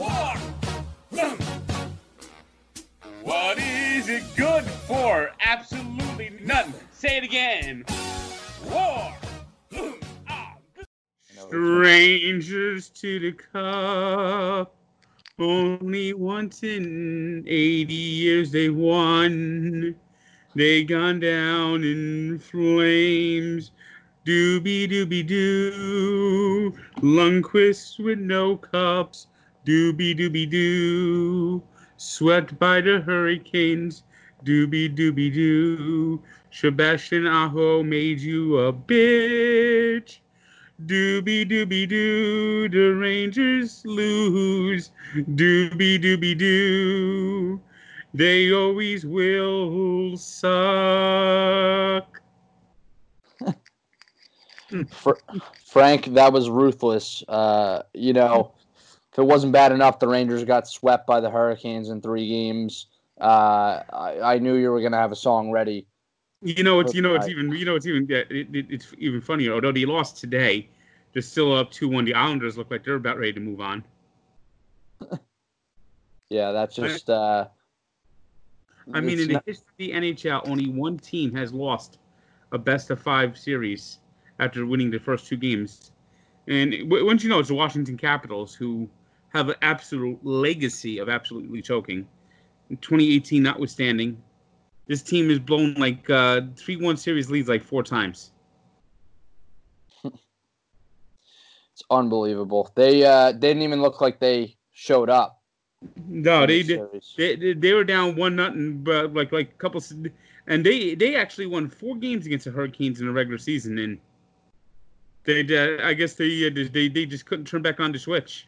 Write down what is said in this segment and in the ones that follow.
War. What is it good for? Absolutely nothing. Say it again. War. Strangers to the cup. Only once in 80 years they won. They gone down in flames. Doobie doobie doo. Lundqvist with no cups. Doobie doobie doo. Swept by the hurricanes. Doobie doobie doo. Sebastian Aho made you a bitch. Doobie doobie doo, the Rangers lose. Doobie doobie doo, they always will suck. Fr- Frank, that was ruthless. Uh, you know, if it wasn't bad enough, the Rangers got swept by the Hurricanes in three games. Uh, I, I knew you were gonna have a song ready. You know, it's you know, it's even you know, it's even it, it, it's even funnier. Although they lost today, they're still up two one. The Islanders look like they're about ready to move on. Yeah, that's just. Uh, I mean, in the not- history of the NHL, only one team has lost a best of five series after winning the first two games. And once you know, it's the Washington Capitals who have an absolute legacy of absolutely choking. In 2018, notwithstanding, this team has blown like uh, 3 1 series leads like four times. it's unbelievable. They uh, didn't even look like they showed up. No, they did. They, they, they were down one nothing, but like like a couple, and they they actually won four games against the Hurricanes in the regular season, and they uh, I guess they, uh, they they just couldn't turn back on the switch.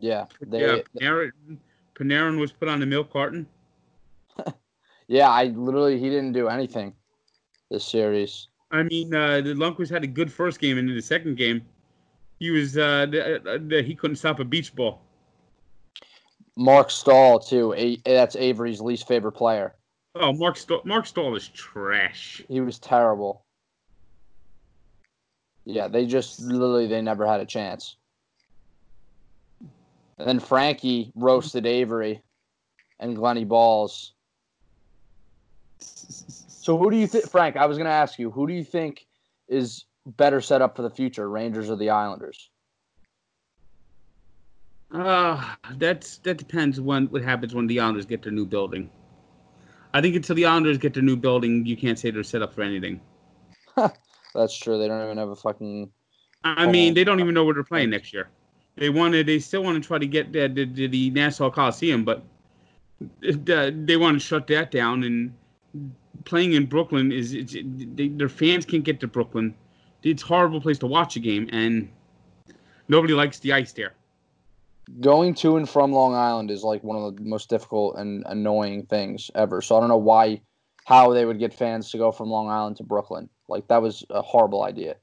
Yeah, they, yeah, Panarin, Panarin was put on the milk carton. yeah. I literally he didn't do anything this series. I mean, uh, the Lundqvist had a good first game, and in the second game, he was uh, the, uh, the, he couldn't stop a beach ball. Marc Staal too. A, that's Avery's least favorite player. Oh, Marc Staal, Marc Staal is trash. He was terrible. Yeah, they just literally they never had a chance. And then Frankie roasted Avery and Glenny Balls. So who do you think, Frank? I was going to ask you, who do you think is better set up for the future, Rangers or the Islanders? Uh, that's that depends when what happens when the Islanders get their new building. I think until the Islanders get their new building, you can't say they're set up for anything. That's true. They don't even have a fucking. I mean, they don't even know where they're playing next year. They wanted, they still want to try to get the the, the, the Nassau Coliseum, but they want to shut that down. And playing in Brooklyn is it's, they, their fans can't get to Brooklyn. It's a horrible place to watch a game, and nobody likes the ice there. Going to and from Long Island is like one of the most difficult and annoying things ever. So I don't know why, how they would get fans to go from Long Island to Brooklyn. Like that was a horrible idea.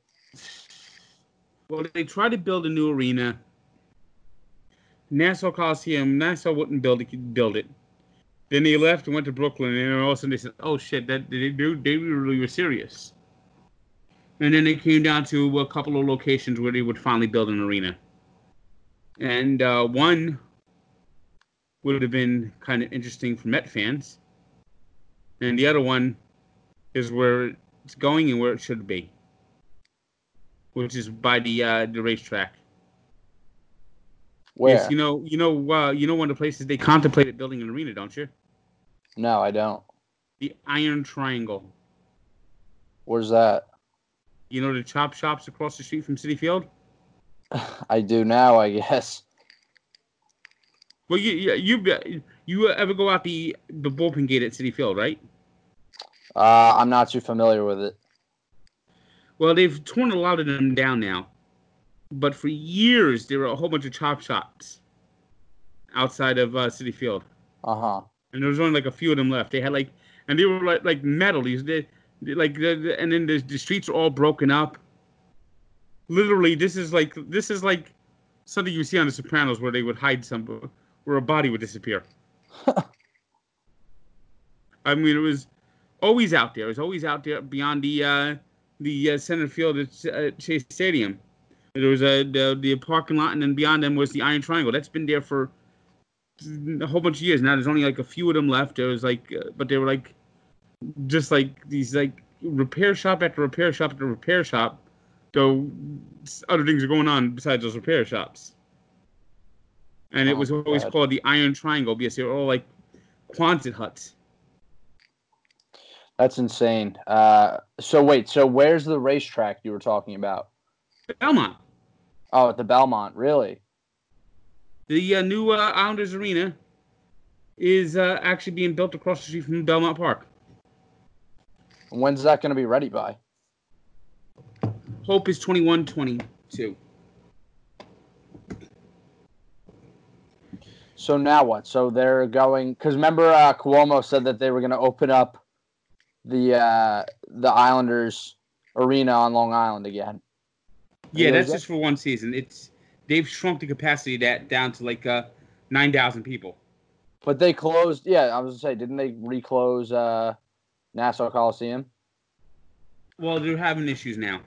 Well, they tried to build a new arena. Nassau Coliseum, Nassau wouldn't build it. Build it. Then they left and went to Brooklyn, and all of a sudden they said, "Oh shit, that they they really were serious." And then they came down to a couple of locations where they would finally build an arena. And uh, one would have been kind of interesting for Met fans, and the other one is where it's going and where it should be which is by the uh, the racetrack. Where? Yes, you know, you know, uh, you know, one of the places they contemplated building an arena, don't you? no, I don't. The Iron Triangle. Where's that? You know the chop shops across the street from Citi Field. I do now, I guess. Well, you you you, you ever go out the the bullpen gate at Citi Field, right? Uh, I'm not too familiar with it. Well, they've torn a lot of them down now, but for years there were a whole bunch of chop shops outside of uh, Citi Field. Uh huh. and there was only like a few of them left. They had like, and they were like like metal. These they, they like the, the- and then the, the streets are all broken up. Literally, this is like this is like something you see on The Sopranos where they would hide some, where a body would disappear. I mean, it was always out there. It was always out there beyond the uh, the uh, center field at uh, Shea Stadium. There was a the, the parking lot, and then beyond them was the Iron Triangle. That's been there for a whole bunch of years now. There's only like a few of them left. There was like, uh, but they were like, just like these like repair shop after repair shop after repair shop. Though other things are going on besides those repair shops. And it Oh, was always God. called the Iron Triangle because they were all like Quonset huts. That's insane. Uh, so wait, so where's the racetrack you were talking about? Belmont. Oh, at the Belmont, really? The uh, new uh, Islanders Arena is uh, actually being built across the street from Belmont Park. When's that going to be ready by? Hope is 21 22. So now what? So they're going because remember uh, Cuomo said that they were going to open up the uh, the Islanders arena on Long Island again. Yeah, that's just for one season. It's they've shrunk the capacity that down to like uh, 9,000 people. But they closed. Yeah, I was gonna say, didn't they reclose uh, Nassau Coliseum? Well, they're having issues now.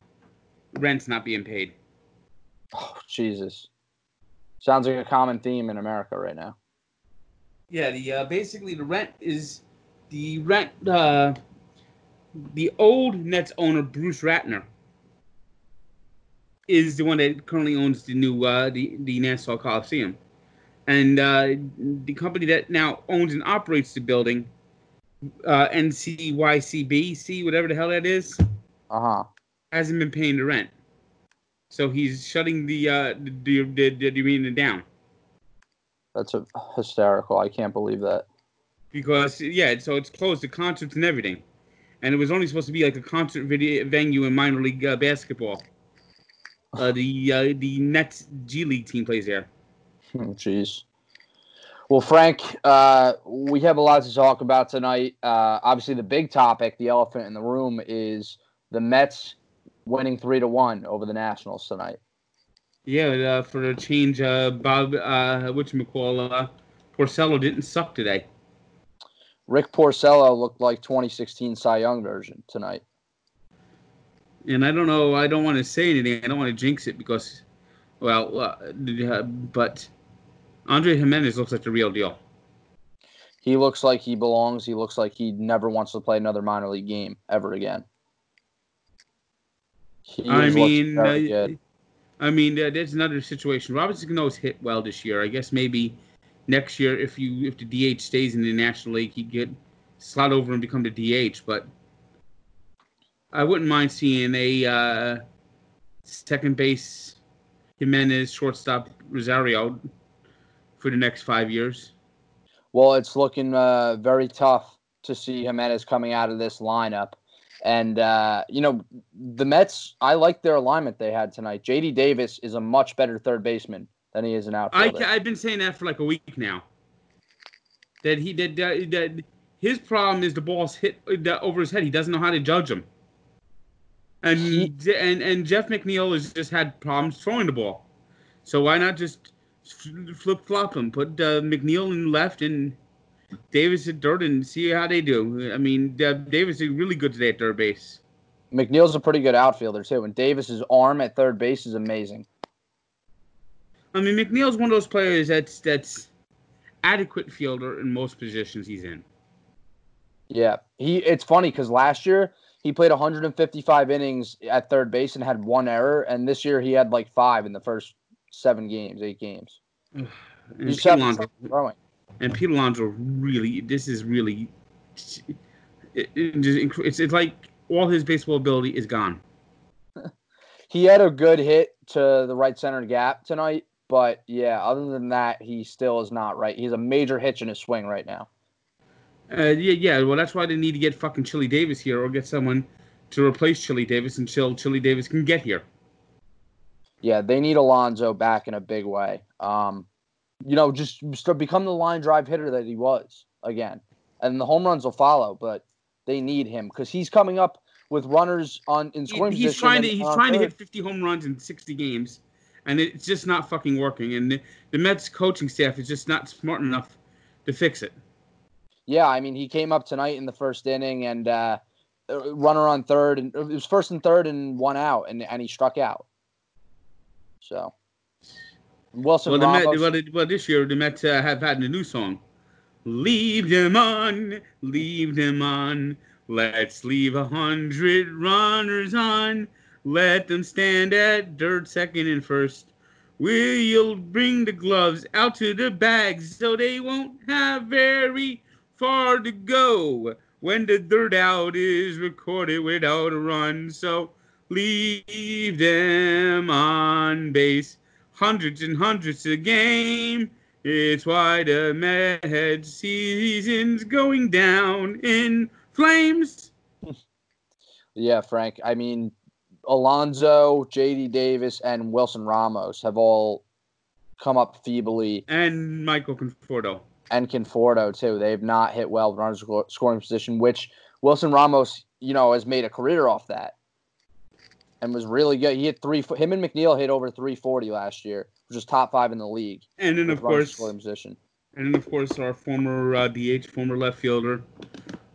Rent's not being paid. Oh Jesus! Sounds like a common theme in America right now. Yeah, the uh, basically the rent is the rent. Uh, the old Nets owner Bruce Ratner is the one that currently owns the new uh, the the Nassau Coliseum, and uh, the company that now owns and operates the building, uh, NCYCBC, whatever the hell that is, Uh huh. hasn't been paying the rent. So he's shutting the uh, the, the, the, the arena down. That's a, hysterical. I can't believe that. because yeah, so it's closed to concerts and everything, and it was only supposed to be like a concert video venue in minor league uh, basketball. Uh, the uh, the Nets G League team plays there. Oh, Jeez. Well, Frank, uh, we have a lot to talk about tonight. Uh, obviously, the big topic, the elephant in the room, is the Mets winning three to one over the Nationals tonight. Yeah, uh, for a change, uh, Bob uh, which McCall uh, Porcello didn't suck today. Rick Porcello looked like 2016 Cy Young version tonight. And I don't know, I don't want to say anything. I don't want to jinx it because, well, uh, but Andre Giménez looks like the real deal. He looks like he belongs. He looks like he never wants to play another minor league game ever again. He I mean, uh. I mean, uh, there's another situation. Robinson Cano's hit well this year. I guess maybe next year, if you if the DH stays in the National League, he get slot over and become the DH. But I wouldn't mind seeing a uh, second base Giménez, shortstop Rosario for the next five years. Well, it's looking uh, very tough to see Giménez coming out of this lineup. And, uh, you know, the Mets, I like their alignment they had tonight. JD Davis is a much better third baseman than he is an outfielder. I've been saying that for like a week now. That he did that, that his problem is the ball's hit uh, over his head. He doesn't know how to judge them. And He- and and Jeff McNeil has just had problems throwing the ball. So why not just flip flop him? Put uh, McNeil in left and Davis at third and see how they do. I mean, uh, Davis is really good today at third base. McNeil's a pretty good outfielder, too. And Davis's arm at third base is amazing. I mean, McNeil's one of those players that's that's adequate fielder in most positions he's in. Yeah, he. It's funny because last year he played 155 innings at third base and had one error, and this year he had like five in the first seven games, eight games. And Pete Alonso, and Pete Alonso really, this is really, it, it, it's, it's like all his baseball ability is gone. He had a good hit to the right center gap tonight, but yeah, other than that, he still is not right. He's a major hitch in his swing right now. Uh, yeah, yeah. Well, that's why they need to get fucking Chili Davis here, or get someone to replace Chili Davis until Chili Davis can get here. Yeah, they need Alonso back in a big way. Um, you know, just start become the line drive hitter that he was again, and the home runs will follow. But they need him because he's coming up with runners on in He- scoring he's position. trying to he's trying to hit 50 home runs in 60 games, and it's just not fucking working. And the, the Mets coaching staff is just not smart enough to fix it. Yeah, I mean, he came up tonight in the first inning and uh, uh, runner on third, and it was first and third and one out, and and he struck out. So Wilson Well, the Met, well, well, this year the Mets uh, have had a new song. Leave them on, leave them on. Let's leave a hundred runners on. Let them stand at third, second, and first. We'll bring the gloves out to the bags so they won't have very far to go when the third out is recorded without a run. So leave them on base hundreds and hundreds a game. It's why the Mets season's going down in flames. yeah, Frank. I mean, Alonso, J.D. Davis, and Wilson Ramos have all come up feebly, And Michael Conforto. And Conforto too. They've not hit well with runners sco- scoring position, which Wilson Ramos, you know, has made a career off that, and was really good. He hit three. Him and McNeil hit over 340 last year, which is top five in the league. And then of course, scoring position. and then of course our former uh, DH, former left fielder,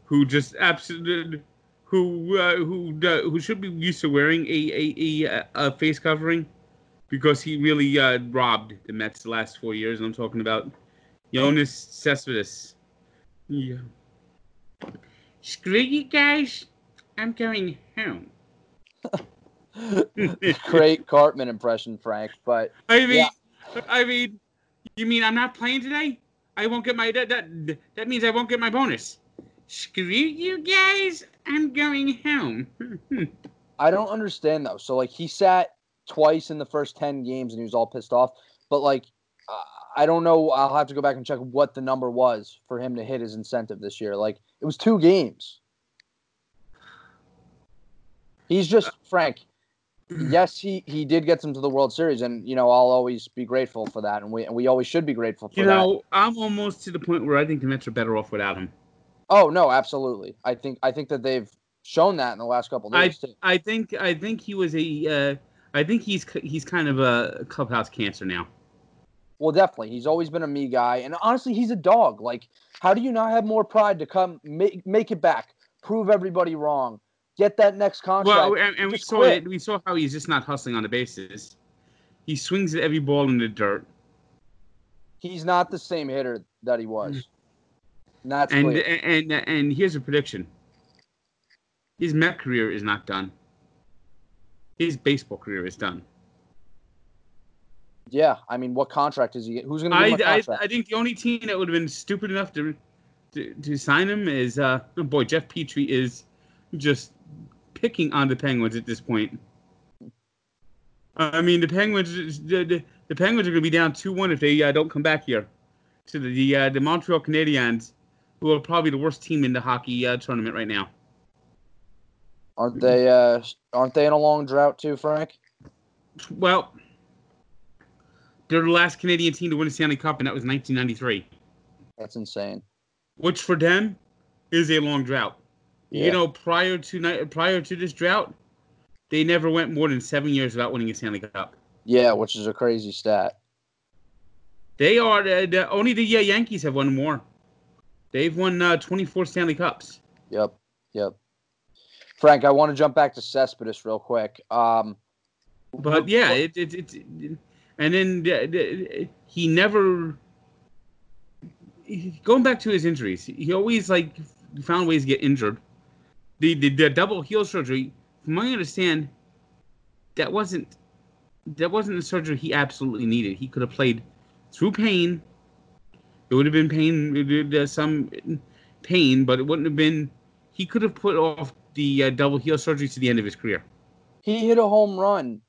who just absolutely, who uh, who uh, who should be used to wearing a a, a, a face covering, because he really uh, robbed the Mets the last four years. I'm talking about Yoenis Cespedes. Yeah. Screw you guys! I'm going home. Great Cartman impression, Frank. But I mean, Yeah. I mean, you mean I'm not playing today? I won't get my that that that means I won't get my bonus. Screw you guys! I'm going home. I don't understand though. So like he sat twice in the first ten games and he was all pissed off. But like uh, I don't know. I'll have to go back and check what the number was for him to hit his incentive this year. Like it was two games. He's just Frank. Yes, he he did get them to the World Series, and you know I'll always be grateful for that, and we and we always should be grateful for you that. know, I'm almost to the point where I think the Mets are better off without him. Oh no, absolutely. I think I think that they've shown that in the last couple of I too. I think I think he was a uh, I think he's he's kind of a clubhouse cancer now. Well, definitely. He's always been a me guy, and honestly, he's a dog. Like, how do you not have more pride to come make make it back, prove everybody wrong, get that next contract? Well, and, and we saw quit. it. We saw how he's just not hustling on the bases. He swings at every ball in the dirt, He's not the same hitter that he was. Mm. And and and and here's a prediction: his Met career is not done. His baseball career is done. Yeah, I mean, what contract is he? Who's going to I, give him a I contract? I think the only team that would have been stupid enough to to, to sign him is uh oh boy Jeff Petry is just picking on the Penguins at this point. I mean the Penguins the, the, the Penguins are going to be down two one if they uh, don't come back here to the the, uh, the Montreal Canadiens, who are probably the worst team in the hockey uh, tournament right now. aren't they? Uh, aren't they in a long drought too, Frank? Well, they're the last Canadian team to win a Stanley Cup, and that was 1993. That's insane. which for them is a long drought. Yeah. You know, prior to prior to this drought, they never went more than seven years without winning a Stanley Cup. Yeah, which is a crazy stat. They are the, the only the uh, Yankees have won more. They've won uh, 24 Stanley Cups. Yep, yep. Frank, I want to jump back to Cespedes real quick. Um, But yeah, it, it, it, and then the, the, he never going back to his injuries. He always like found ways to get injured. The the, the double heel surgery, from what I understand, that wasn't that wasn't the surgery he absolutely needed. He could have played through pain. It would have been pain, some pain, but it wouldn't have been. He could have put off the uh, double heel surgery to the end of his career. he hit a home run,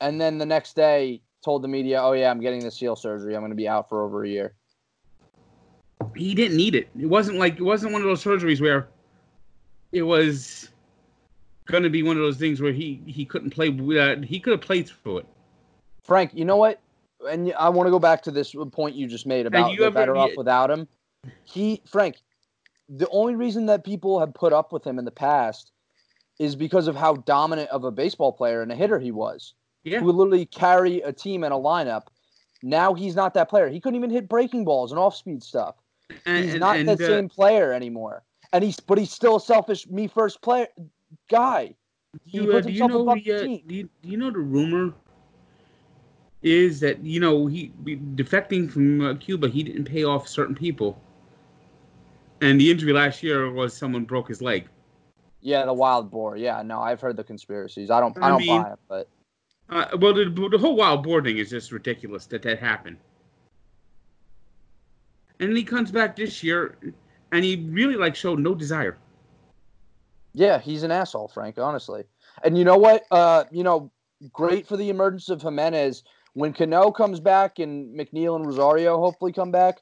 and then the next day told the media, "Oh yeah, I'm getting the seal surgery. I'm going to be out for over a year." he didn't need it. It wasn't like it wasn't one of those surgeries where it was going to be one of those things where he he couldn't play. Uh, he could have played through it. Frank, you know what? And I want to go back to this point you just made about you ever- better off without him. He, Frank, the only reason that people have put up with him in the past is because of how dominant of a baseball player and a hitter he was. Yeah. Who would literally carry a team and a lineup. Now he's not that player. He couldn't even hit breaking balls and off speed stuff. And, He's and- not and, that uh, same player anymore. And he's but he's still a selfish me first player guy. You, uh, do you know the, uh, do, you, do you know the rumor is that you know he defecting from uh, Cuba, he didn't pay off certain people, and the injury last year was someone broke his leg. Yeah, the wild boar. Yeah, no, I've heard the conspiracies. I don't. I, I don't mean- buy it, but Uh, well, the, the whole wild boar thing is just ridiculous that that happened. And then he comes back this year, and he really like showed no desire. yeah, he's an asshole, Frank. Honestly, and you know what? Uh, you know, great for the emergence of Giménez when Cano comes back and McNeil and Rosario hopefully come back.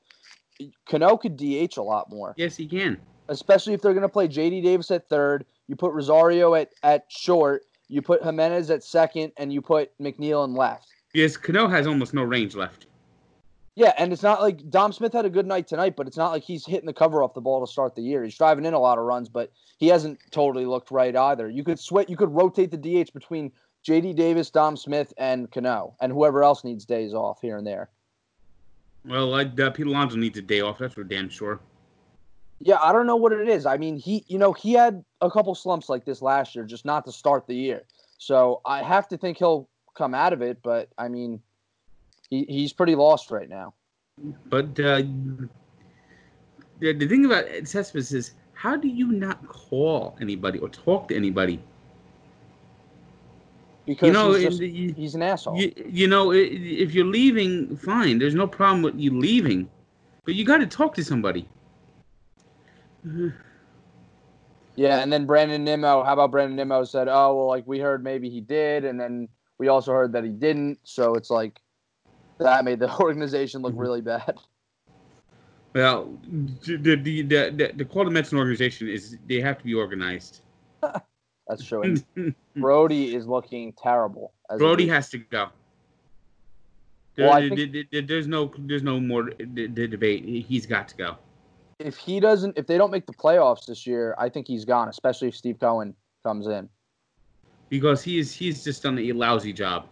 Cano could DH a lot more. Yes, he can. especially if they're going to play JD Davis at third. You put Rosario at, at short. You put Giménez at second, and you put McNeil in left. Yes, Cano has almost no range left. Yeah, and it's not like Dom Smith had a good night tonight, but it's not like he's hitting the cover off the ball to start the year. He's driving in a lot of runs, but he hasn't totally looked right either. You could sweat. You could rotate the DH between JD Davis, Dom Smith, and Cano, and whoever else needs days off here and there. Well, like uh, Pete Alonso needs a day off. That's for damn sure. Yeah, I don't know what it is. I mean, he, you know, he had a couple slumps like this last year, just not to start the year. So I have to think he'll come out of it. But I mean, he, he's pretty lost right now. But uh, the, the thing about Cespedes is, how do you not call anybody or talk to anybody? Because You know, he's, just- you, he's an asshole. you, you know, if you're leaving, fine. There's no problem with you leaving, but you got to talk to somebody. Mm-hmm. yeah, and then Brandon Nimmo. How about Brandon Nimmo said, "Oh, well, like we heard maybe he did, and then we also heard that he didn't." So it's like that made the organization look mm-hmm. really bad. Well, the the the, the, the Quantum Medicine organization is they have to be organized. That's true. And Brodie is looking terrible. as Brodie has to go. There, Well, there- think- there- there- there's no there's no more debate. He's got to go. If he doesn't, if they don't make the playoffs this year, I think he's gone. Especially if Steve Cohen comes in. because he's he's just done a lousy job.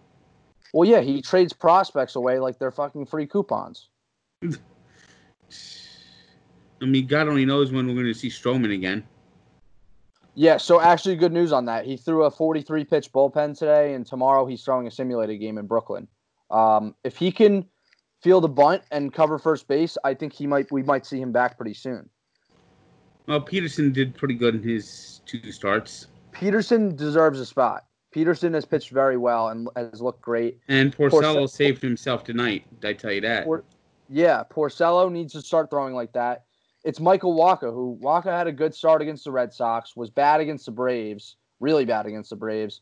Well, yeah, he trades prospects away like they're fucking free coupons. I mean, God only knows when we're going to see Stroman again. Yeah, so actually, good news on that. He threw a 43 pitch bullpen today, and tomorrow he's throwing a simulated game in Brooklyn. Um, if he can field a bunt and cover first base, I think he might. We might see him back pretty soon. Well, Peterson did pretty good in his two starts, Peterson deserves a spot. Peterson has pitched very well and has looked great. and Porcello Porcello- saved himself tonight. I tell you that. Por- Yeah, Porcello needs to start throwing like that. It's Michael Wacha, who Wacha had a good start against the Red Sox, was bad against the Braves, really bad against the Braves.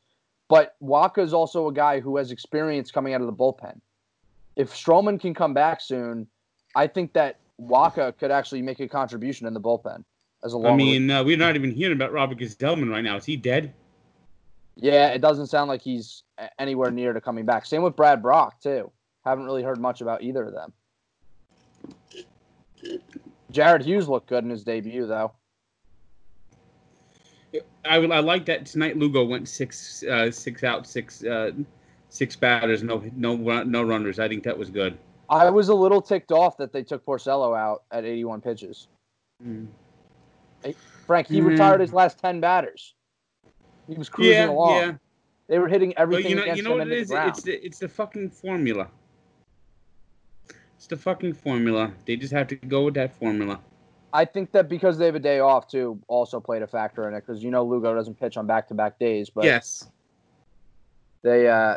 But Wacha is also a guy who has experience coming out of the bullpen. If Stroman can come back soon, I think that Wacha could actually make a contribution in the bullpen as a long. I mean, uh, we're not even hearing about Robert Gsellman right now. Is he dead? yeah, it doesn't sound like he's anywhere near to coming back. Same with Brad Brach too. Haven't really heard much about either of them. Jared Hughes looked good in his debut, though. I I like that tonight. Lugo went six uh, six out, six uh, six batters, no no no runners. I think that was good. I was a little ticked off that they took Porcello out at 81 pitches. Frank, he Mm. retired his last 10 batters. He was cruising Yeah, along. yeah. They were hitting But everything you know, you know what it is? the. It's the it's the fucking formula. It's the fucking formula. They just have to go with that formula. I think that because they have a day off too, also played a factor in it. Because you know Lugo doesn't pitch on back-to-back days, but yes. They uh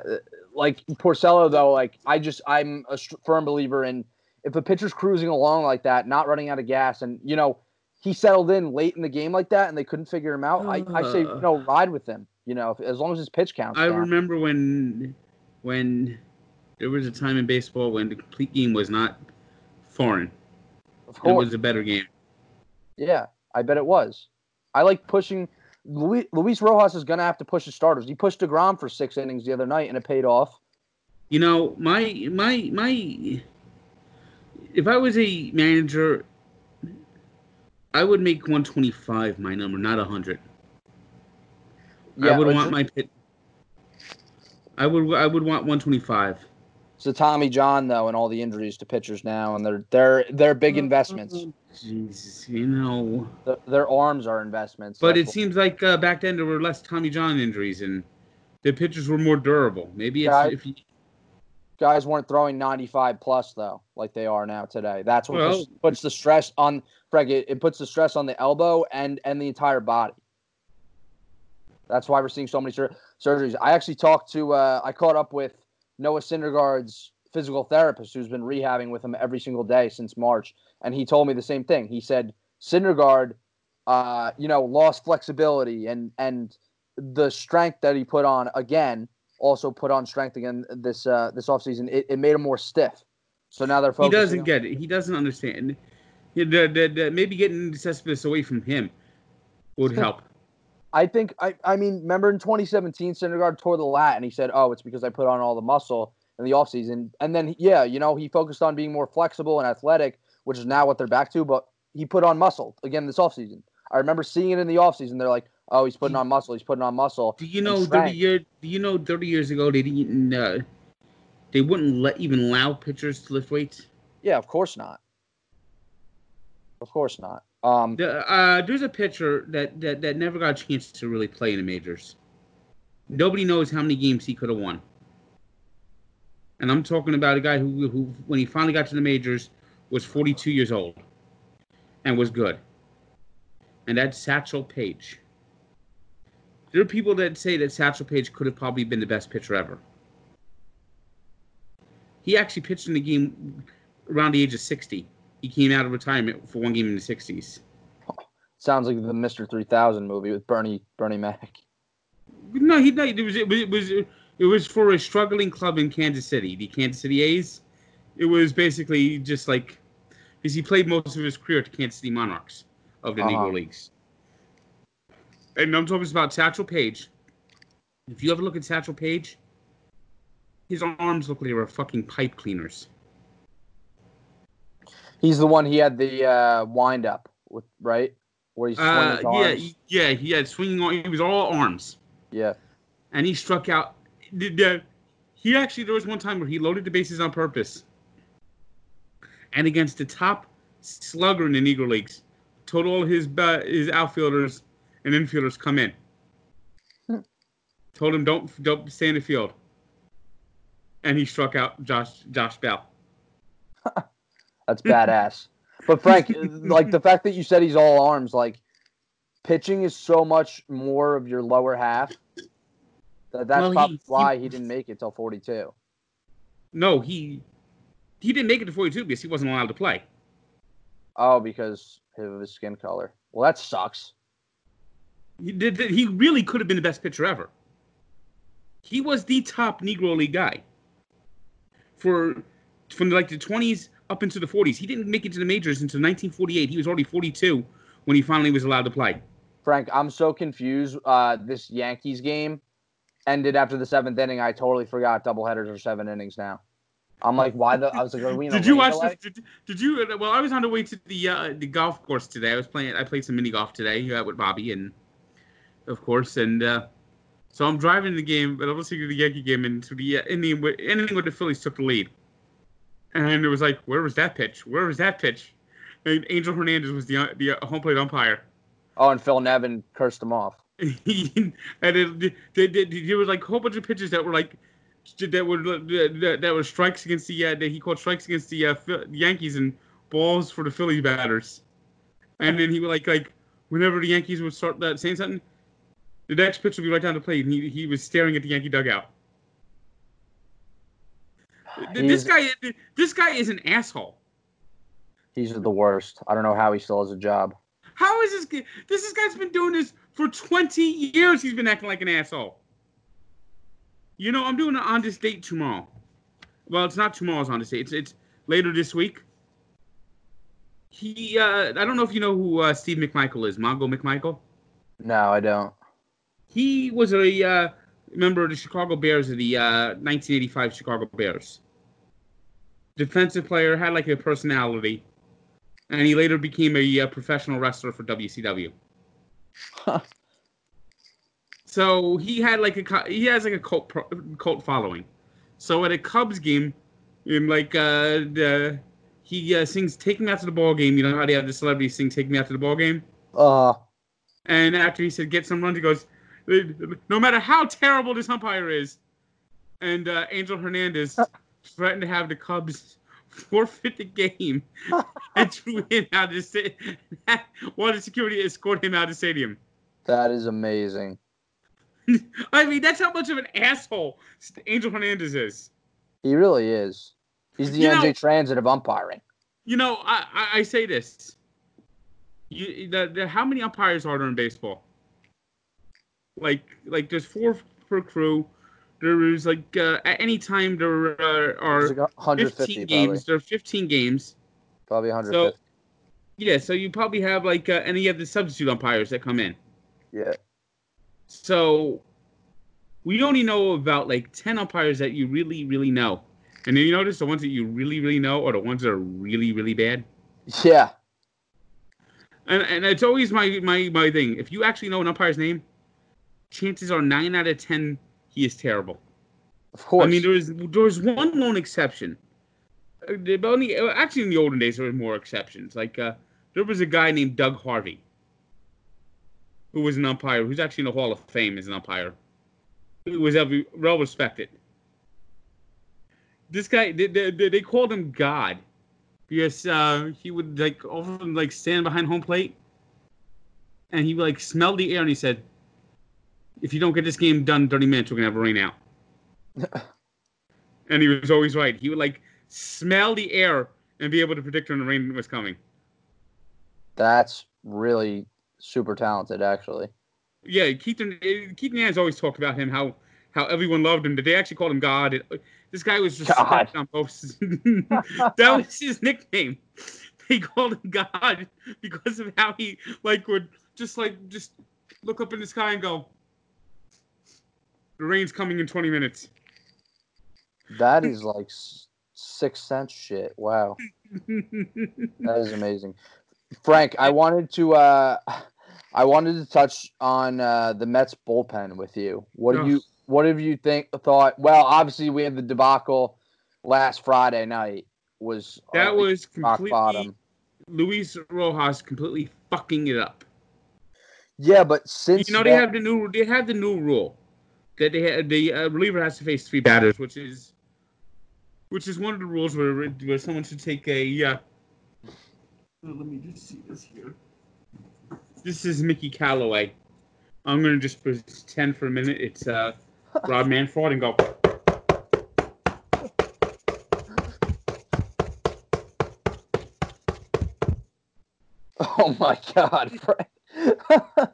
like Porcello though. Like I just I'm a firm believer in if a pitcher's cruising along like that, not running out of gas, and you know he settled in late in the game like that, and they couldn't figure him out. I, I say Uh. no, ride with him. You know, if, as long as his pitch counts. I down. remember when when there was a time in baseball when the complete game was not foreign. Of course. It was a better game. Yeah, I bet it was. I like pushing. Luis, Luis Rojas is going to have to push his starters. He pushed DeGrom for six innings the other night, and it paid off. You know, my my my if I was a manager I would make 125 my number, not 100. Yeah, I would want my pit I would I would want 125. So Tommy John though, and all the injuries to pitchers now, and they're they're they're big uh, investments. Jesus, you know. Their, their arms are investments. But it seems like uh, back then there were less Tommy John injuries and the pitchers were more durable. Maybe it's if you, guys weren't throwing 95 plus though, like they are now today. That's what Well- puts, the stress on. It, it puts the stress on the elbow and and the entire body. That's why we're seeing so many sur- surgeries. I actually talked to. Uh, I caught up with Noah Syndergaard's physical therapist, who's been rehabbing with him every single day since March, and he told me the same thing. He said Syndergaard, uh, you know, lost flexibility and and the strength that he put on again also put on strength again this uh, this offseason. It, it made him more stiff. So now they're He doesn't get it. He doesn't understand. The, the, the, maybe getting Cespedes away from him would help. I think I I mean remember in 2017 Syndergaard tore the lat and he said oh it's because I put on all the muscle in the offseason and then yeah you know he focused on being more flexible and athletic which is now what they're back to but he put on muscle again this offseason. I remember seeing it in the offseason they're like oh he's putting on muscle he's putting on muscle Do you know thirty year? Do you know thirty years ago they didn't? Uh, they wouldn't let even allow pitchers to lift weights. yeah of course not of course not um The, uh, there's a pitcher that, that that never got a chance to really play in the majors. Nobody knows how many games he could have won. And I'm talking about a guy who, who, when he finally got to the majors, was 42 years old, and was good. And that's Satchel Paige. There are people that say that Satchel Paige could have probably been the best pitcher ever. He actually pitched in the game around the age of 60. He came out of retirement for one game in the 60s. sounds like the Mr. 3000 movie with Bernie Bernie Mac No, he no, it was it was it was it was for a struggling club in Kansas City, the Kansas City A's. It was basically just like because he played most of his career at the Kansas City Monarchs of the Uh-huh. Negro Leagues. And I'm talking about Satchel Paige. If you ever look at Satchel Paige, his arms look like they were fucking pipe cleaners. he's the one he had the uh wind up with right where he's Uh, his yeah, arms. yeah, he had swinging. ar- He was all arms. yeah and he struck out. He actually there was one time where he loaded the bases on purpose, and against the top slugger in the Negro Leagues, told all his uh, his outfielders and infielders come in. Hmm. told him don't don't stay in the field, and he struck out Josh Josh Bell. That's badass. But Frank, like the fact that you said he's all arms, like pitching is so much more of your lower half. That that's Well, he- probably why he- he didn't make it till 42. No, he he didn't make it to 42 because he wasn't allowed to play. Oh, because of his skin color. Well, that sucks. He did. He really could have been the best pitcher ever. He was the top Negro League guy for from like the 20s up into the 40s. He didn't make it to the majors until 1948. He was already 42 when he finally was allowed to play. Frank, I'm so confused. Uh, this Yankees game ended after the seventh inning. I totally forgot doubleheaders are seven innings now. I'm like, why the? I was like, are we Did you watch this? Did, did you? Well, I was on the way to the uh, the golf course today. I was playing. I played some mini golf today uh, with Bobby and, of course, and uh, so I'm driving the game, but I'm listening to the Yankee game, and to the uh, inning where the Phillies took the lead, and it was like, where was that pitch? Where was that pitch? And Angel Hernandez was the uh, the uh, home plate umpire. Oh, and Phil Nevin cursed him off. and it, they, they, there was like a whole bunch of pitches that were like that were that, that were strikes against the uh, that he called strikes against the uh, Yankees and balls for the Phillies batters. And then he would like like whenever the Yankees would start that saying something, the next pitch would be right down the plate, and he, he was staring at the Yankee dugout. This guy, this guy is an asshole. He's the worst. I don't know how he still has a job. How is this? This this guy's been doing this for 20 years. He's been acting like an asshole. You know, I'm doing an on this date tomorrow. Well, it's not tomorrow's on this date. It's, it's later this week. He, uh, I don't know if you know who uh, Steve McMichael is. Mongo McMichael. No, I don't. He was a uh, member of the Chicago Bears of the uh, 1985 Chicago Bears. Defensive player, had like a personality, and he later became a uh, professional wrestler for WCW. so he had like a he has like a cult pro- cult following. So at a Cubs game, in like uh, the he uh, sings "Take Me Out to the Ball Game." You know how they have the celebrities sing "Take Me Out to the Ball Game." Uh, And after he said, get some runs, he goes, no matter how terrible this umpire is, and uh, Angel Hernandez threatened to have the Cubs forfeit the game and threw him out of the stadium. While the security escorted him out of the stadium. That is amazing. I mean, that's how much of an asshole Angel Hernandez is. He really is. He's the You NJ know- Transit of umpiring. You know, I, I, I say this. You, the, the, how many umpires are there in baseball? Like, like there's four per crew. There is like uh, at any time there uh, It's are like 150 15 probably. games. There are 15 games. Probably 150. Yeah, so you probably have like, uh, and you have the substitute umpires that come in. yeah. So we only know about like 10 umpires that you really, really know. And then you notice the ones that you really, really know are the ones that are really, really bad. Yeah. And, and it's always my, my, my thing. If you actually know an umpire's name, chances are 9 out of 10 he is terrible. Of course. I mean, there was there was one lone exception. Uh, only uh, actually in the olden days there were more exceptions. Like uh, there was a guy named Doug Harvey, who was an umpire, who's actually in the Hall of Fame as an umpire. Who was every, well respected. This guy, they, they, they called him God, because uh, he would like often like stand behind home plate, and he would like smell the air, and he said, "If you don't get this game done in 30 minutes, we're gonna have a rain out." and he was always right. He would like smell the air and be able to predict when the rain was coming. That's really super talented, actually. Yeah, Keith Keith Nance always talked about him how how everyone loved him. Did they actually call him God. It- this guy was just God. on both. that was his nickname. They called him God because of how he like would just like just look up in the sky and go, "The rain's coming in 20 minutes." That is like six sense shit. Wow. That is amazing. Frank, I wanted to uh I wanted to touch on uh the Mets bullpen with you. What do you what have you think thought? Well, obviously we had the debacle last Friday night was that uh, was rock completely bottom. Luis Rojas completely fucking it up. Yeah, but since You know they then- have the new they have the new rule that they have, the uh, reliever has to face three batters, which is which is one of the rules where where someone should take a. Uh, oh, let me just see this here. This is Mickey Callaway. I'm gonna just pretend for a minute it's uh, Rob Manfred and go. Oh my god, Frank.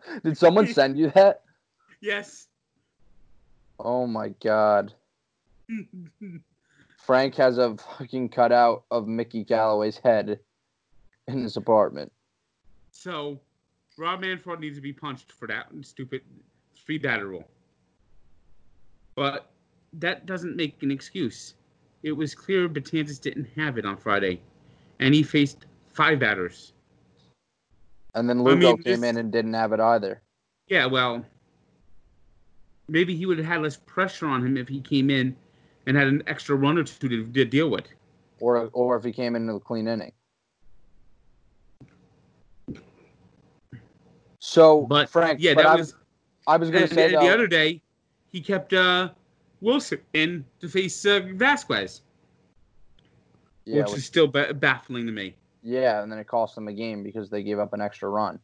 Did someone send you that? Yes. Oh my god. Frank has a fucking cutout of Mickey Callaway's head in his apartment. so, Rob Manfred needs to be punched for that stupid three batter rule. But that doesn't make an excuse. It was clear Betances didn't have it on Friday, and he faced five batters. And then I Lugo mean, came this- in and didn't have it either. Yeah, well, maybe he would have had less pressure on him if he came in and had an extra run or two to, to deal with. Or or if he came into a clean inning. So But Frank, yeah, but that I, was. I was gonna say the, the other day, he kept uh, Wilson in to face uh, Vasquez, yeah, which which- is still ba- baffling to me. yeah, and then it cost them a game because they gave up an extra run,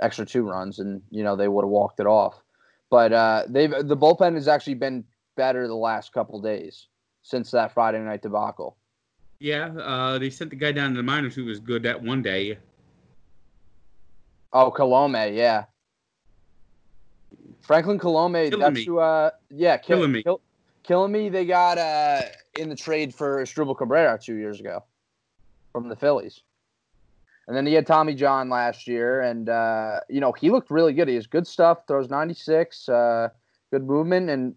extra two runs, and you know they would have walked it off. But uh, they've the bullpen has actually been better the last couple days since that Friday night debacle. Yeah, uh, they sent the guy down to the minors who was good that one day. Oh, Kilomé, yeah. Franklyn Kilomé, Killing that's me. who. Uh, yeah, kill, Killing me. Kill, killing me. They got uh in the trade for Asdrubal Cabrera two years ago from the Phillies, and then he had Tommy John last year, and uh, you know he looked really good. He has good stuff. Throws ninety six. Uh, good movement, and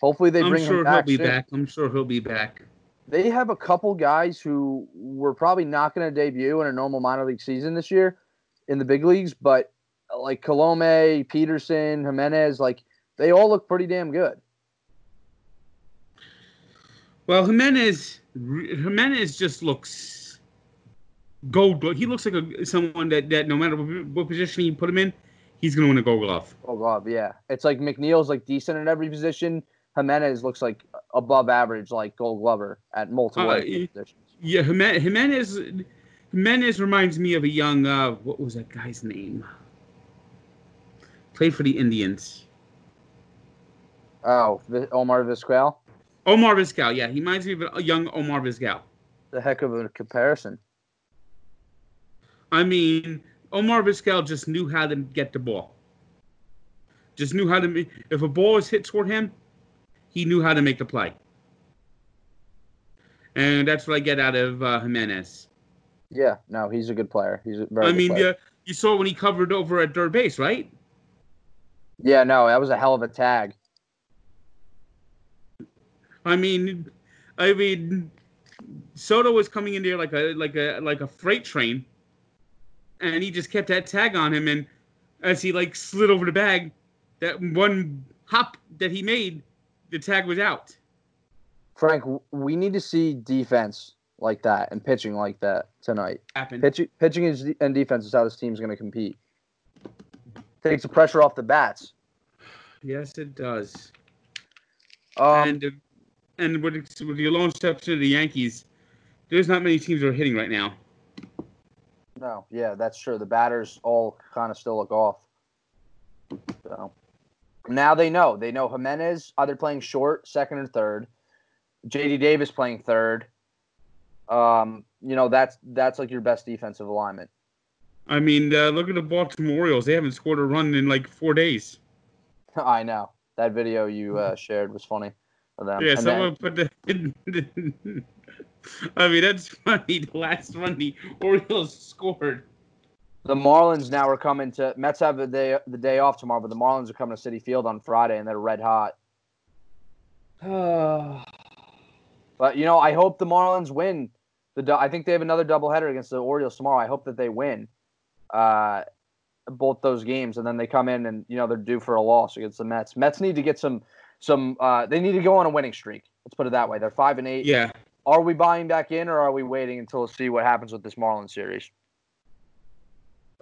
hopefully they I'm bring sure him back. I'm sure he'll be soon. back. I'm sure he'll be back. They have a couple guys who were probably not going to debut in a normal minor league season this year in the big leagues, but uh, like Kilomé, Peterson, Giménez, like they all look pretty damn good. Well, Giménez, Giménez just looks gold. Glove. He looks like a someone that, that no matter what, position you put him in, he's going to win a Gold Glove. Oh god, yeah. It's like McNeil's like decent in every position. Giménez looks like above average, like Gold Glover at multiple Uh, positions. Yeah, Giménez, Giménez reminds me of a young uh, what was that guy's name? Played for the Indians. Oh, Omar Vizquel, Omar Vizquel. Yeah, he reminds me of a young Omar Vizquel. the heck of a comparison. I mean, Omar Vizquel just knew how to get the ball. Just knew how to. If a ball was hit toward him, he knew how to make the play. And that's what I get out of uh, Giménez. Yeah, no, he's a good player. He's a very. I mean, yeah, you saw when he covered over at third base, right? yeah, no, that was a hell of a tag. I mean, I mean, Soto was coming in there like a like a like a freight train, and he just kept that tag on him. And as he like slid over the bag, that one hop that he made, the tag was out. Frank, we need to see defense like that and pitching like that tonight. Pitching, pitching is, and defense is how this team's going to compete. Takes the pressure off the bats. Yes, it does. Um, and and with, with the lone exception of the Yankees, there's not many teams that are hitting right now. No, yeah, that's true. The batters all kind of still look off. So now they know. They know Giménez either playing short, second or third. JD Davis playing third. Um, you know that's that's like your best defensive alignment. I mean, uh, look at the Baltimore Orioles. They haven't scored a run in like four days. I know that video you uh, shared was funny. Of them. Yeah, And someone put the. I mean, that's funny. The last run the Orioles scored. The Marlins now are coming to Mets have the day the day off tomorrow, but the Marlins are coming to Citi Field on Friday and they're red hot. but you know, I hope the Marlins win. The I think they have another doubleheader against the Orioles tomorrow. I hope that they win uh, both those games, and then they come in and you know they're due for a loss against the Mets. Mets need to get some some. Uh, they need to go on a winning streak. Let's put it that way. They're five and eight. Yeah. Are we buying back in, or are we waiting until see what happens with this Marlins series?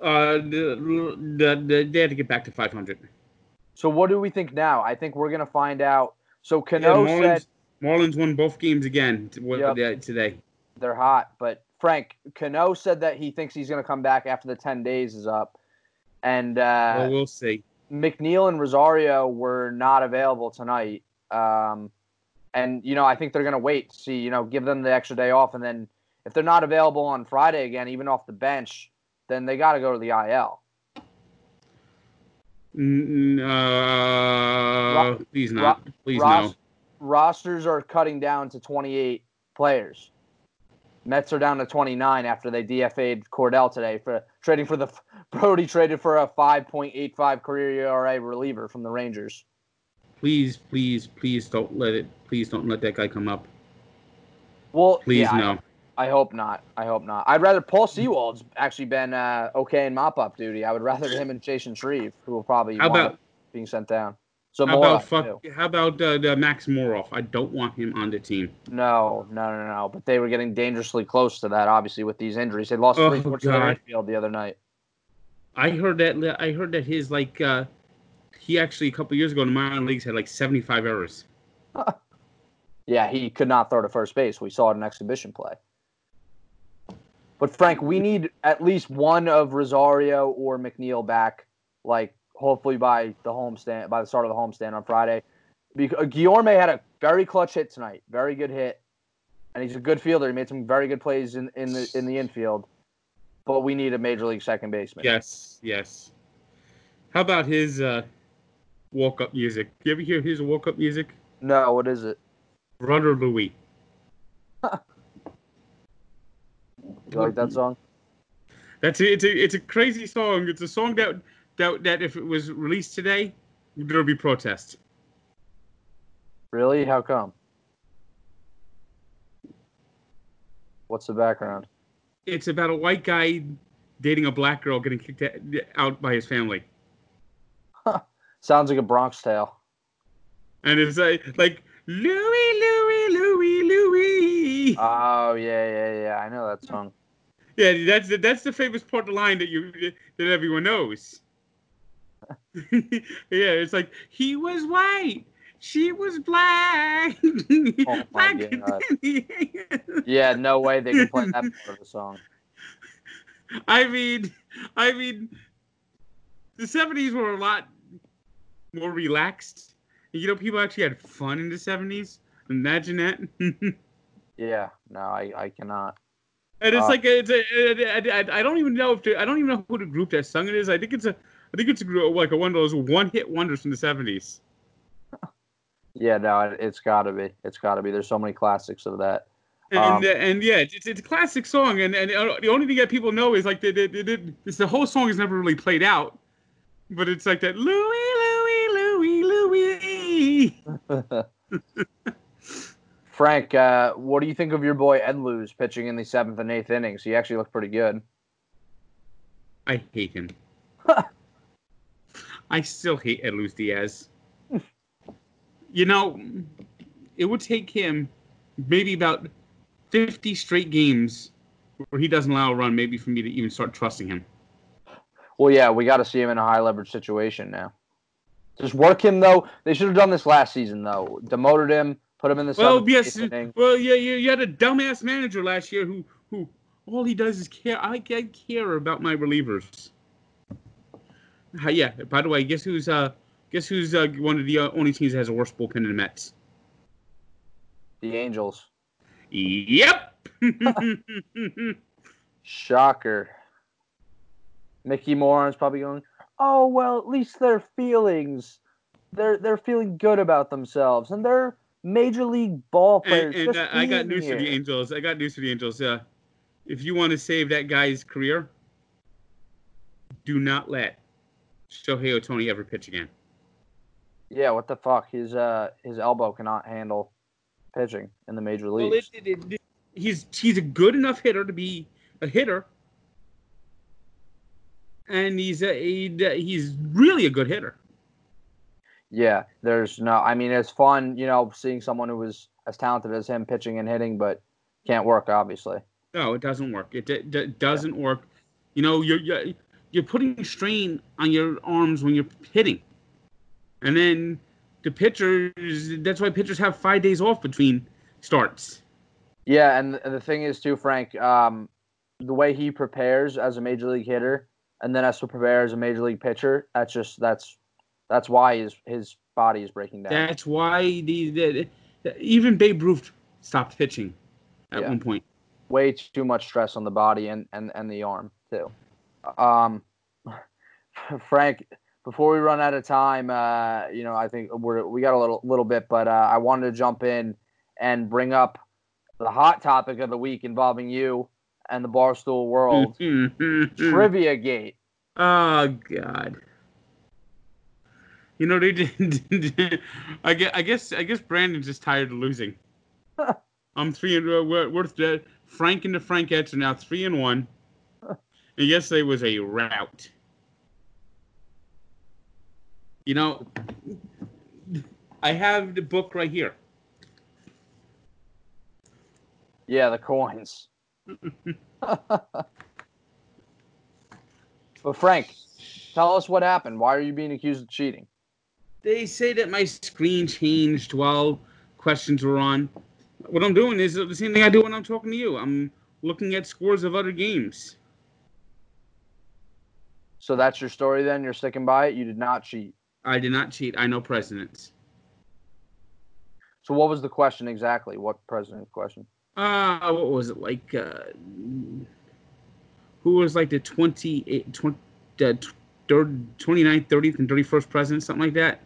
Uh, the, the, the, they had to get back to 500. So what do we think now? I think we're gonna find out. So Yeah, Cano Marlins, said Marlins won both games again Yep. today. they're hot, but Frank Cano said that he thinks he's gonna come back after the ten days is up, and uh, well, we'll see. McNeil and Rosario were not available tonight. Um, and you know, I think they're gonna wait, see, you know, give them the extra day off, and then if they're not available on Friday again, even off the bench, then they got to go to the IL. N- Uh, please not. Please Ros- no. Rosters are cutting down to 28 players. Mets are down to 29 after they DFA'd Cordell today for trading for the Brodie traded for a 5.85 career ERA reliever from the Rangers. Please, please, please don't let it. Please don't let that guy come up. Well, Please yeah, no. I, hope not. I hope not. I'd rather Paul Sewald's actually been uh, okay in mop up duty. I would rather him and Chasen Shreve, who will probably How about being sent down. So how more about fuck? How about uh, the Max Moroff? I don't want him on the team. No, no, no, no. But they were getting dangerously close to that, obviously, with these injuries. They lost Oh, three fourths of infield the other night. I heard that. I heard that his like uh, he actually a couple years ago in the minor leagues had like 75 errors. Yeah, he could not throw to first base. We saw it in exhibition play. But Frank, we need at least one of Rosario or McNeil back, like hopefully by the homestand, by the start of the homestand on Friday. Because Guillorme had a very clutch hit tonight, very good hit, and he's a good fielder. He made some very good plays in, in the in the infield. But we need a major league second baseman. Yes, yes. How about his uh, walk up music? You ever hear his walk up music? No, what is it? Brother Louie. You like that song? That's a, it's a it's a crazy song. It's a song that that that if it was released today, there'll be protests. Really? How come? What's the background? It's about a white guy dating a black girl getting kicked out by his family, Sounds like a Bronx tale. and it's like like Louie Louie Louie Louie. Oh yeah, yeah, yeah. I know that song. Yeah, that's the, that's the famous part of the line that you that everyone knows. yeah, it's like he was white, She was black. Oh Black. Yeah, no way they can play that part of the song. I mean, I mean, the seventies were a lot more relaxed. You know, people actually had fun in the seventies. Imagine that. Yeah, no, I, I cannot. And it's Uh, like it's a, I, I, I don't even know if the, I don't even know who the group that sung it is. I think it's a I think it's a group like a one of those one hit wonders from the seventies. Yeah, no, it, it's got to be. It's got to be. There's so many classics of that. And Um, uh, and yeah, it's, it's a classic song, and and uh, the only thing that people know is like the the, the, the, the whole song is never really played out, but it's like that Louie. Frank, uh, what do you think of your boy Ed Luz pitching in the seventh and eighth innings? He actually looked pretty good. I hate him. I still hate Ed Luis Diaz. you know, it would take him maybe about 50 straight games where he doesn't allow a run, maybe for me to even start trusting him. Well, yeah, we got to see him in a high leverage situation now. Just work him though. They should have done this last season though. Demoted him, put him in the Well, yes. inning. Well, yeah, you, you had a dumbass manager last year who, who all he does is care. I, I care about my relievers. Uh, yeah. By the way, guess who's uh, guess who's uh, one of the uh, only teams that has a worse bullpen than the Mets? The Angels. Yep. Shocker. Mickey Moran's probably going. Oh well, at least their feelings. They're they're feeling good about themselves, and they're major league ball players. and just uh, I got being news for the here." Angels. I got news for the Angels. Uh, if you want to save that guy's career, do not let Shohei Ohtani ever pitch again. Yeah, what the fuck? His uh his elbow cannot handle pitching in the major Well, leagues. it, it, it, he's he's a good enough hitter to be a hitter, and he's a, he, he's really a good hitter. Yeah, there's no. I mean, it's fun, you know, seeing someone who was as talented as him pitching and hitting, but can't work obviously. No, it doesn't work. It, d- d- doesn't work. You know, you're, you're you're putting strain on your arms when you're hitting, and then the pitchers. That's why pitchers have five days off between starts. Yeah, and the thing is too, Frank, um, the way he prepares as a major league hitter, and then to prepare as a major league pitcher. That's just that's that's why his his body is breaking down. That's why the, the, even Babe Ruth stopped pitching at Yeah. one point. Way too much stress on the body and and and the arm too. Um, Frank, before we run out of time, uh, you know, I think we're we got a little little bit, but uh, I wanted to jump in and bring up the hot topic of the week involving you and the Barstool World Trivia Gate. Oh God. You know they did. I guess. I guess. I guess Brandon's just tired of losing. I'm three and uh, we're, we're uh, Frank and the Frankettes are now three and one. And yesterday was a rout. You know, I have the book right here. Yeah, the coins. but Frank, tell us what happened. Why are you being accused of cheating? They say that my screen changed while questions were on. What I'm doing is the same thing I do when I'm talking to you. I'm looking at scores of other games. So that's your story then? You're sticking by it? You did not cheat. I did not cheat. I know presidents. So what was the question exactly? What president's question? Uh, what was it like? Uh, who was like the 28, 20, uh, 29th, 30th, and 31st president, something like that?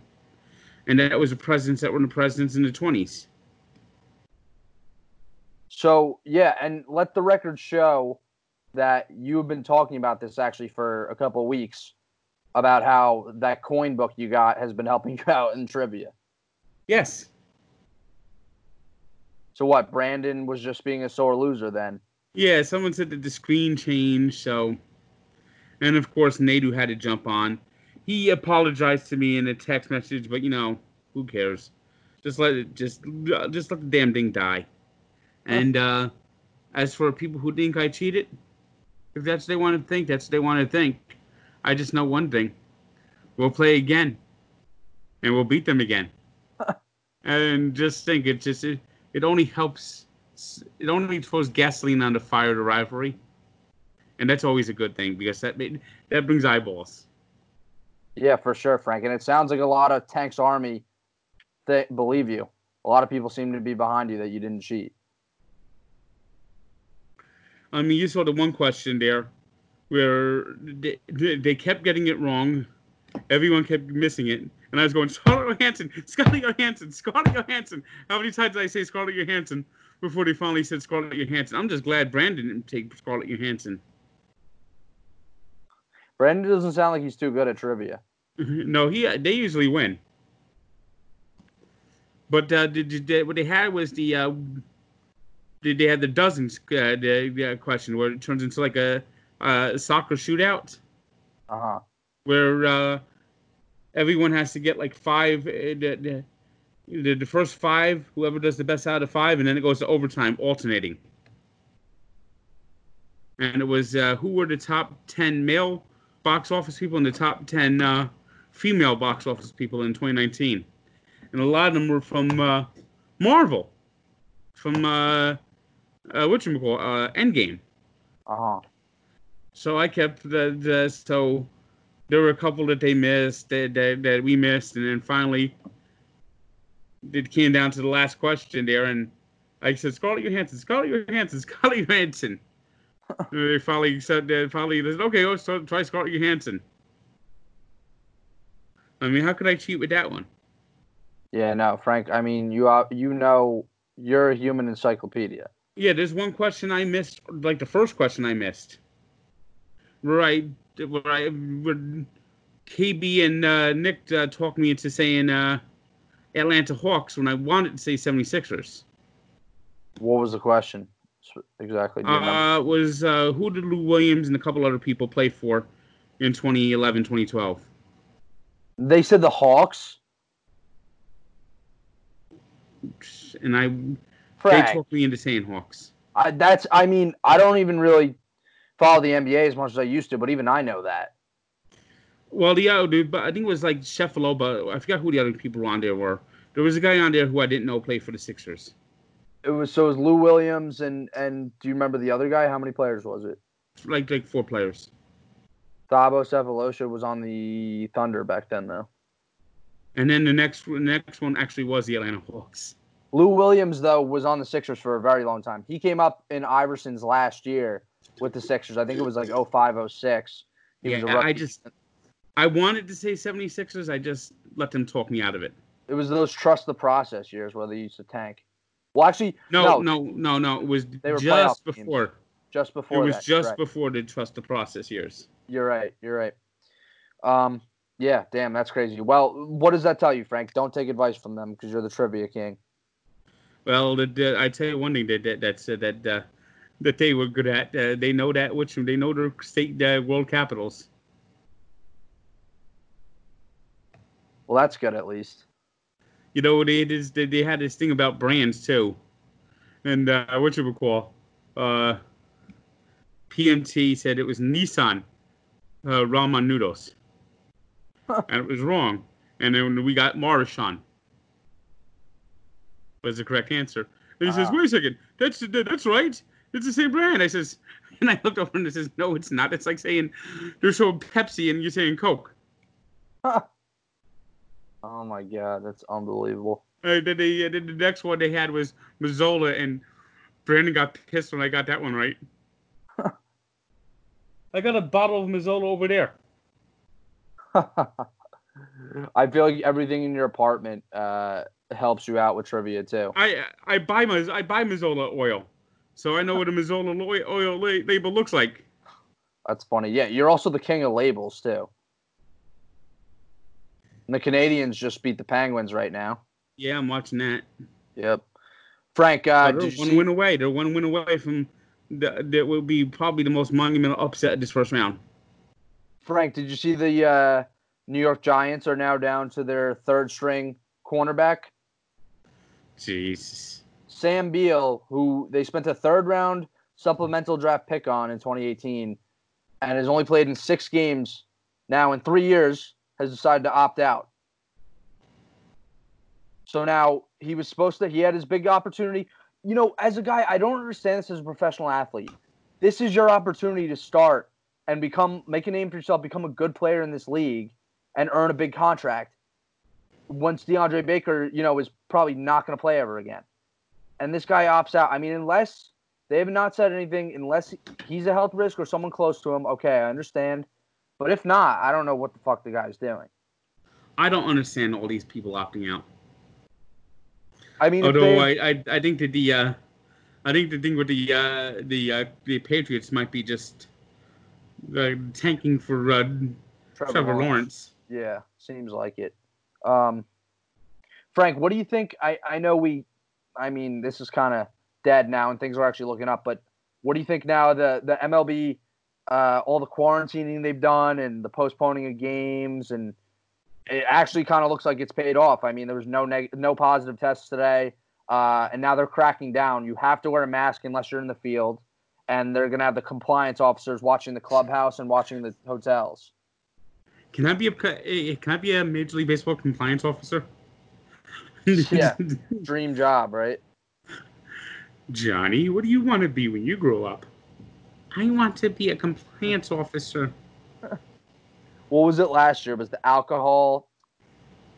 And that was the presidents that were the presidents in the 20s. So yeah, and let the record show that you have been talking about this actually for a couple of weeks about how that coin book you got has been helping you out in trivia. Yes. So what? Brandon was just being a sore loser then. Yeah, someone said that the screen changed, so. And of course, Nadu had to jump on. He apologized to me in a text message, but you know, who cares? Just let it, just, just let the damn thing die. And uh, as for people who think I cheated, if that's what they want to think, that's what they want to think. I just know one thing: we'll play again, and we'll beat them again. and just think it just it, it only helps it only throws gasoline on the fire of the rivalry, and that's always a good thing because that made, that brings eyeballs. Yeah, for sure, Frank. And it sounds like a lot of Tank's army th- believe you. A lot of people seem to be behind you that you didn't cheat. I mean, you saw the one question there where they, they kept getting it wrong. Everyone kept missing it. And I was going, Scarlett Johansson, Scarlett Johansson, Scarlett Johansson. How many times did I say Scarlett Johansson before they finally said Scarlett Johansson? I'm just glad Brandon didn't take Scarlett Johansson. Brandon doesn't sound like he's too good at trivia. no, he they usually win. But uh, did, did, what they had was the uh, did they had the dozens uh, the, question where it turns into like a, a soccer shootout. Uh huh. Where uh, everyone has to get like five. Uh, the, the, the first five, whoever does the best out of five, and then it goes to overtime, alternating. And it was uh, who were the top ten male box office people and the top ten uh, female box office people in 2019, and a lot of them were from uh, Marvel, from uh, uh, what you call uh, Endgame. Uh huh. So I kept the, the so there were a couple that they missed that, that, that we missed, and then finally it came down to the last question there, and I said Scarlett Johansson, Scarlett Johansson, Scarlett Johansson. they finally said that finally they said, okay, let's try Scarlett Johansson. I mean, how could I cheat with that one? Yeah, no, Frank. I mean, you are, you know, you're a human encyclopedia. Yeah, there's one question I missed, like the first question I missed. Right, where I, where KB and uh, Nick uh, talked me into saying uh, Atlanta Hawks when I wanted to say 76ers. What was the question exactly? Uh, was uh, who did Lou Williams and a couple other people play for in 2011, 2012? They said the Hawks. And I, Frank, they talked me into saying Hawks. I, that's. I mean, I don't even really follow the NBA as much as I used to, but even I know that. Well, yeah, dude, but I think it was like Sheffalo, but I forgot who the other people on there were. There was a guy on there who I didn't know played for the Sixers. It was so it was Lou Williams and and do you remember the other guy? How many players was it? Like like four players. Thabo Sefolosha was on the Thunder back then, though. And then the next the next one actually was the Atlanta Hawks. Lou Williams, though, was on the Sixers for a very long time. He came up in Iverson's last year with the Sixers. I think it was like 05, 06. He yeah, I just I wanted to say 76ers. I just let them talk me out of it. It was those trust the process years where they used to tank. Well, actually, no, no, no, no. no. It was just before. Teams. Just before. It was that, just correct. before the trust the process years. You're right. You're right. Um, yeah, damn, that's crazy. Well, what does that tell you, Frank? Don't take advice from them because you're the trivia king. Well, the, the, I tell you one thing that that that said that uh, that they were good at. Uh, they know that which they know their state uh, world capitals. Well, that's good at least. You know, they just, they, they had this thing about brands too, and uh, what you would call, uh, PMT said it was Nissin uh, ramen noodles, and it was wrong. And then we got Maruchan was the correct answer. And he uh, says, ah. "Wait a second, that's that's right. It's the same brand." I says, and I looked over and I says, "No, it's not. It's like saying they're showing Pepsi and you're saying Coke." oh my god, that's unbelievable. Uh, then, they, uh, the next one they had was Mazola, and Brandon got pissed when I got that one right. I got a bottle of Mazola over there. I feel like everything in your apartment uh, helps you out with trivia too. I I buy my I buy Mazola oil, so I know what a Mazola oil label looks like. That's funny. Yeah, you're also the king of labels too. And the Canadiens just beat the Penguins right now. Yeah, I'm watching that. Yep. Frank, uh, one see... win away. They're one win away from the, that will be probably the most monumental upset this first round. Frank, did you see the uh, New York Giants are now down to their third string cornerback? Jesus. Sam Beal, who they spent a third round supplemental draft pick on in 2018 and has only played in six games now in three years, has decided to opt out. So now he was supposed to. He had his big opportunity. You know, as a guy, I don't understand this as a professional athlete. This is your opportunity to start and become make a name for yourself, become a good player in this league, and earn a big contract. Once DeAndre Baker, you know, is probably not going to play ever again, and this guy opts out. I mean, unless they have not said anything, unless he's a health risk or someone close to him, okay, I understand. But if not, I don't know what the fuck the guy's doing. I don't understand all these people opting out. I mean, Although they, I, I, I think that the, uh, I think the thing with the, uh, the, uh, the Patriots might be just uh, tanking for uh, Trevor, Trevor Lawrence. Lawrence. Yeah, seems like it. Um, Frank, what do you think? I, I know we, I mean, this is kind of dead now and things are actually looking up, but what do you think now? The the MLB, uh, all the quarantining they've done and the postponing of games, and it actually kind of looks like it's paid off. I mean, there was no neg- no positive tests today, uh, and now they're cracking down. You have to wear a mask unless you're in the field, and they're gonna have the compliance officers watching the clubhouse and watching the hotels. Can I be a can I be a Major League Baseball compliance officer? Yeah. Dream job, right? Johnny, what do you want to be when you grow up? I want to be a compliance officer. What was it last year? Was the alcohol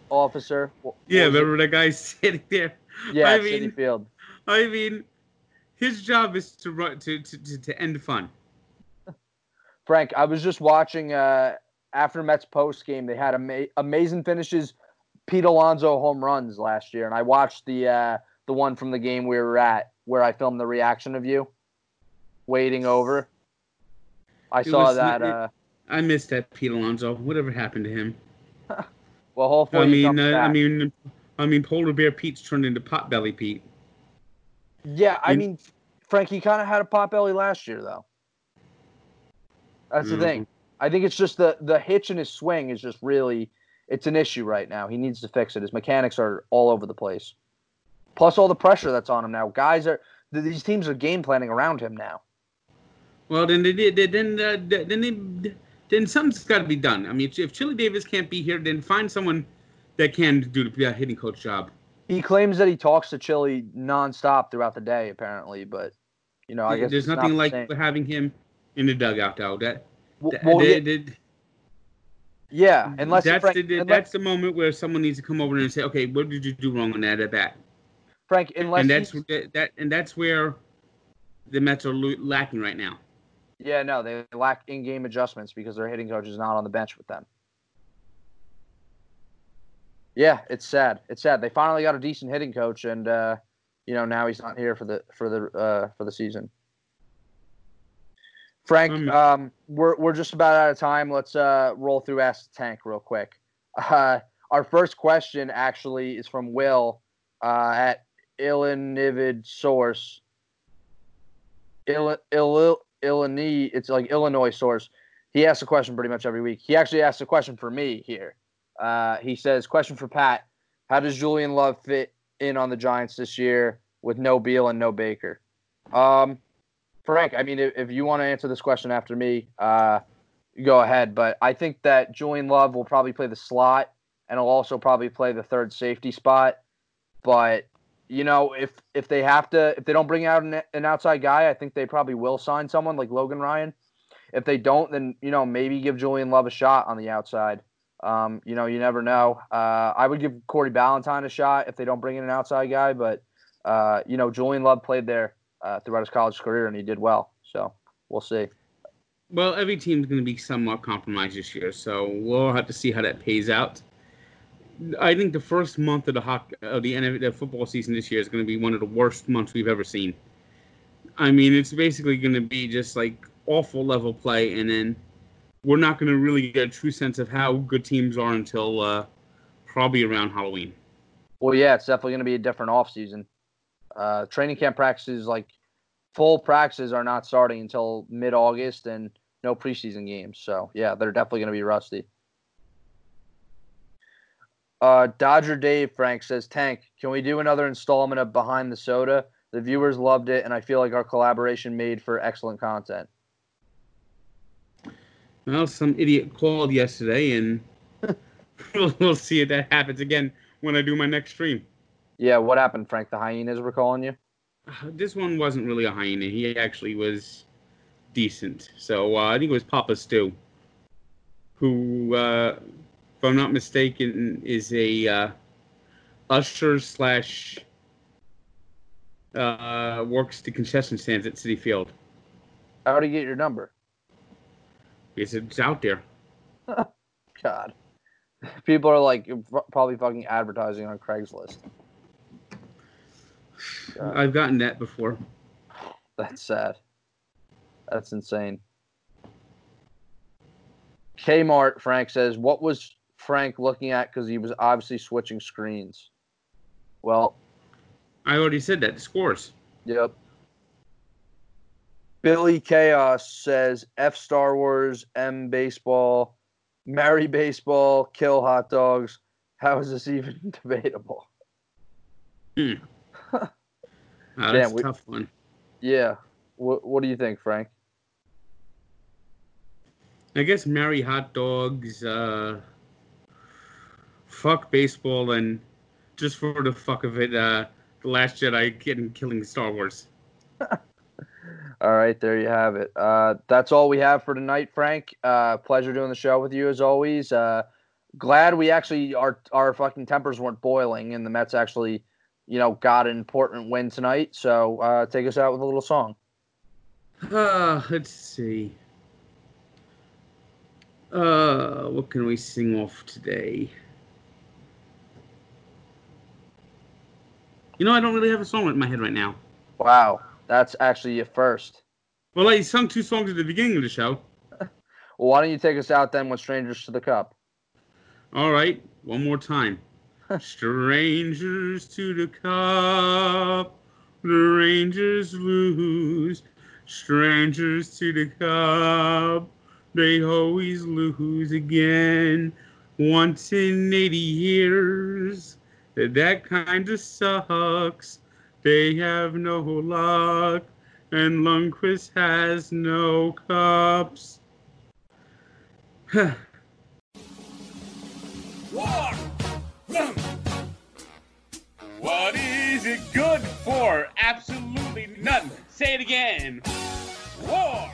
officer? What- Yeah, was it? remember that guy sitting there? Yeah, I mean- Field. I mean, his job is to run to to, to, to end fun. Frank, I was just watching uh, after Mets post game. They had ama- amazing finishes, Pete Alonso home runs last year, and I watched the uh, the one from the game we were at where I filmed the reaction of you waiting over. I It saw was- that. it- Uh, I missed that Pete Alonso. Whatever happened to him? well, hopefully, I mean, uh, I mean, I mean, Polar Bear Pete's turned into Potbelly Pete. yeah. I in- mean, Frankie kind of had a pot belly last year, though. That's the Mhm. thing. I think it's just the the hitch in his swing is just really it's an issue right now. He needs to fix it. His mechanics are all over the place. Plus all the pressure that's on him now. Guys are th- these teams are game planning around him now. Well, then they did. Then uh, then they, then something's got to be done. I mean, if Chili Davis can't be here, then find someone that can do the hitting coach job. He claims that he talks to Chili nonstop throughout the day, apparently, but you know, I guess There's not nothing the like same. having him in the dugout, though. That, W- that- well, they- yeah, they- yeah, unless that's Frank, the, unless, that's the moment where someone needs to come over and say, okay, what did you do wrong on that at bat? Frank, unless and that's that, and that's where the Mets are lacking right now. Yeah, no, they lack in-game adjustments because their hitting coach is not on the bench with them. Yeah, it's sad. It's sad. They finally got a decent hitting coach, and uh, you know now he's not here for the for the uh, for the season. Frank, Um, um, we're we're just about out of time. Let's uh, roll through Ask the Tank real quick. Uh, our first question actually is from Will uh, at Illinivid Source. Ill, Ill, Illinois, it's like Illinois source. He asks a question pretty much every week. He actually asks a question for me here. Uh, he says, "Question for Pat: How does Julian Love fit in on the Giants this year with no Beal and no Baker?" Um, Frank, I mean, if, if you want to answer this question after me, uh, go ahead. But I think that Julian Love will probably play the slot, and he'll also probably play the third safety spot. But you know, if if they have to, if they don't bring out an, an outside guy, I think they probably will sign someone like Logan Ryan. If they don't, then you know maybe give Julian Love a shot on the outside. Um, you know, you never know. Uh, I would give Corey Ballentine a shot if they don't bring in an outside guy, but uh, you know, Julian Love played there uh, throughout his college career and he did well. So we'll see. Well, every team's going to be somewhat compromised this year, so we'll have to see how that pays out. I think the first month of the hockey, of the NFL the football season this year is going to be one of the worst months we've ever seen. I mean, it's basically going to be just like awful level play, and then we're not going to really get a true sense of how good teams are until uh, probably around Halloween. Well, yeah, it's definitely going to be a different offseason. Uh, training camp practices, like full practices, are not starting until mid August and no preseason games. So, yeah, they're definitely going to be rusty. Uh, Dodger Dave Frank says, Tank, can we do another installment of Behind the Soda? The viewers loved it, and I feel like our collaboration made for excellent content. Well, some idiot called yesterday, and we'll, we'll see if that happens again when I do my next stream. Yeah, what happened, Frank? The hyenas were calling you? This one wasn't really a hyena. He actually was decent. So uh, I think it was Papa Stu, who, uh, if I'm not mistaken, is a uh, usher slash uh, works the concession stands at Citi Field. How do you get your number? Because it's out there. God. People are like probably fucking advertising on Craigslist. God, I've gotten that before. that's sad. That's insane. Kmart, Frank says, what was Frank looking at? Because he was obviously switching screens. Well, I already said that. The scores. Yep. Billy Chaos says F Star Wars, M baseball, marry baseball, kill hot dogs. How is this even debatable? Hmm. Uh, that's we- a tough one. Yeah. What What do you think, Frank? I guess marry hot dogs, uh, fuck baseball, and just for the fuck of it, uh, the Last Jedi getting killing Star Wars. All right, there you have it. Uh, that's all we have for tonight, Frank. Uh, pleasure doing the show with you as always. Uh, glad we actually our our fucking tempers weren't boiling, and the Mets actually, you know, got an important win tonight. So uh, take us out with a little song. Uh, let's see. Uh, what can we sing off today? You know, I don't really have a song in my head right now. Wow, that's actually your first. Well, I sung two songs at the beginning of the show. Well, why don't you take us out then with "Strangers to the Cup"? All right, one more time. Strangers to the cup, the Rangers lose. Strangers to the cup, they always lose again. Once in 80 years, that kind of sucks. They have no luck, and Lundqvist has no cups. War! Vroom. What is it good for? Absolutely none. Say it again. War!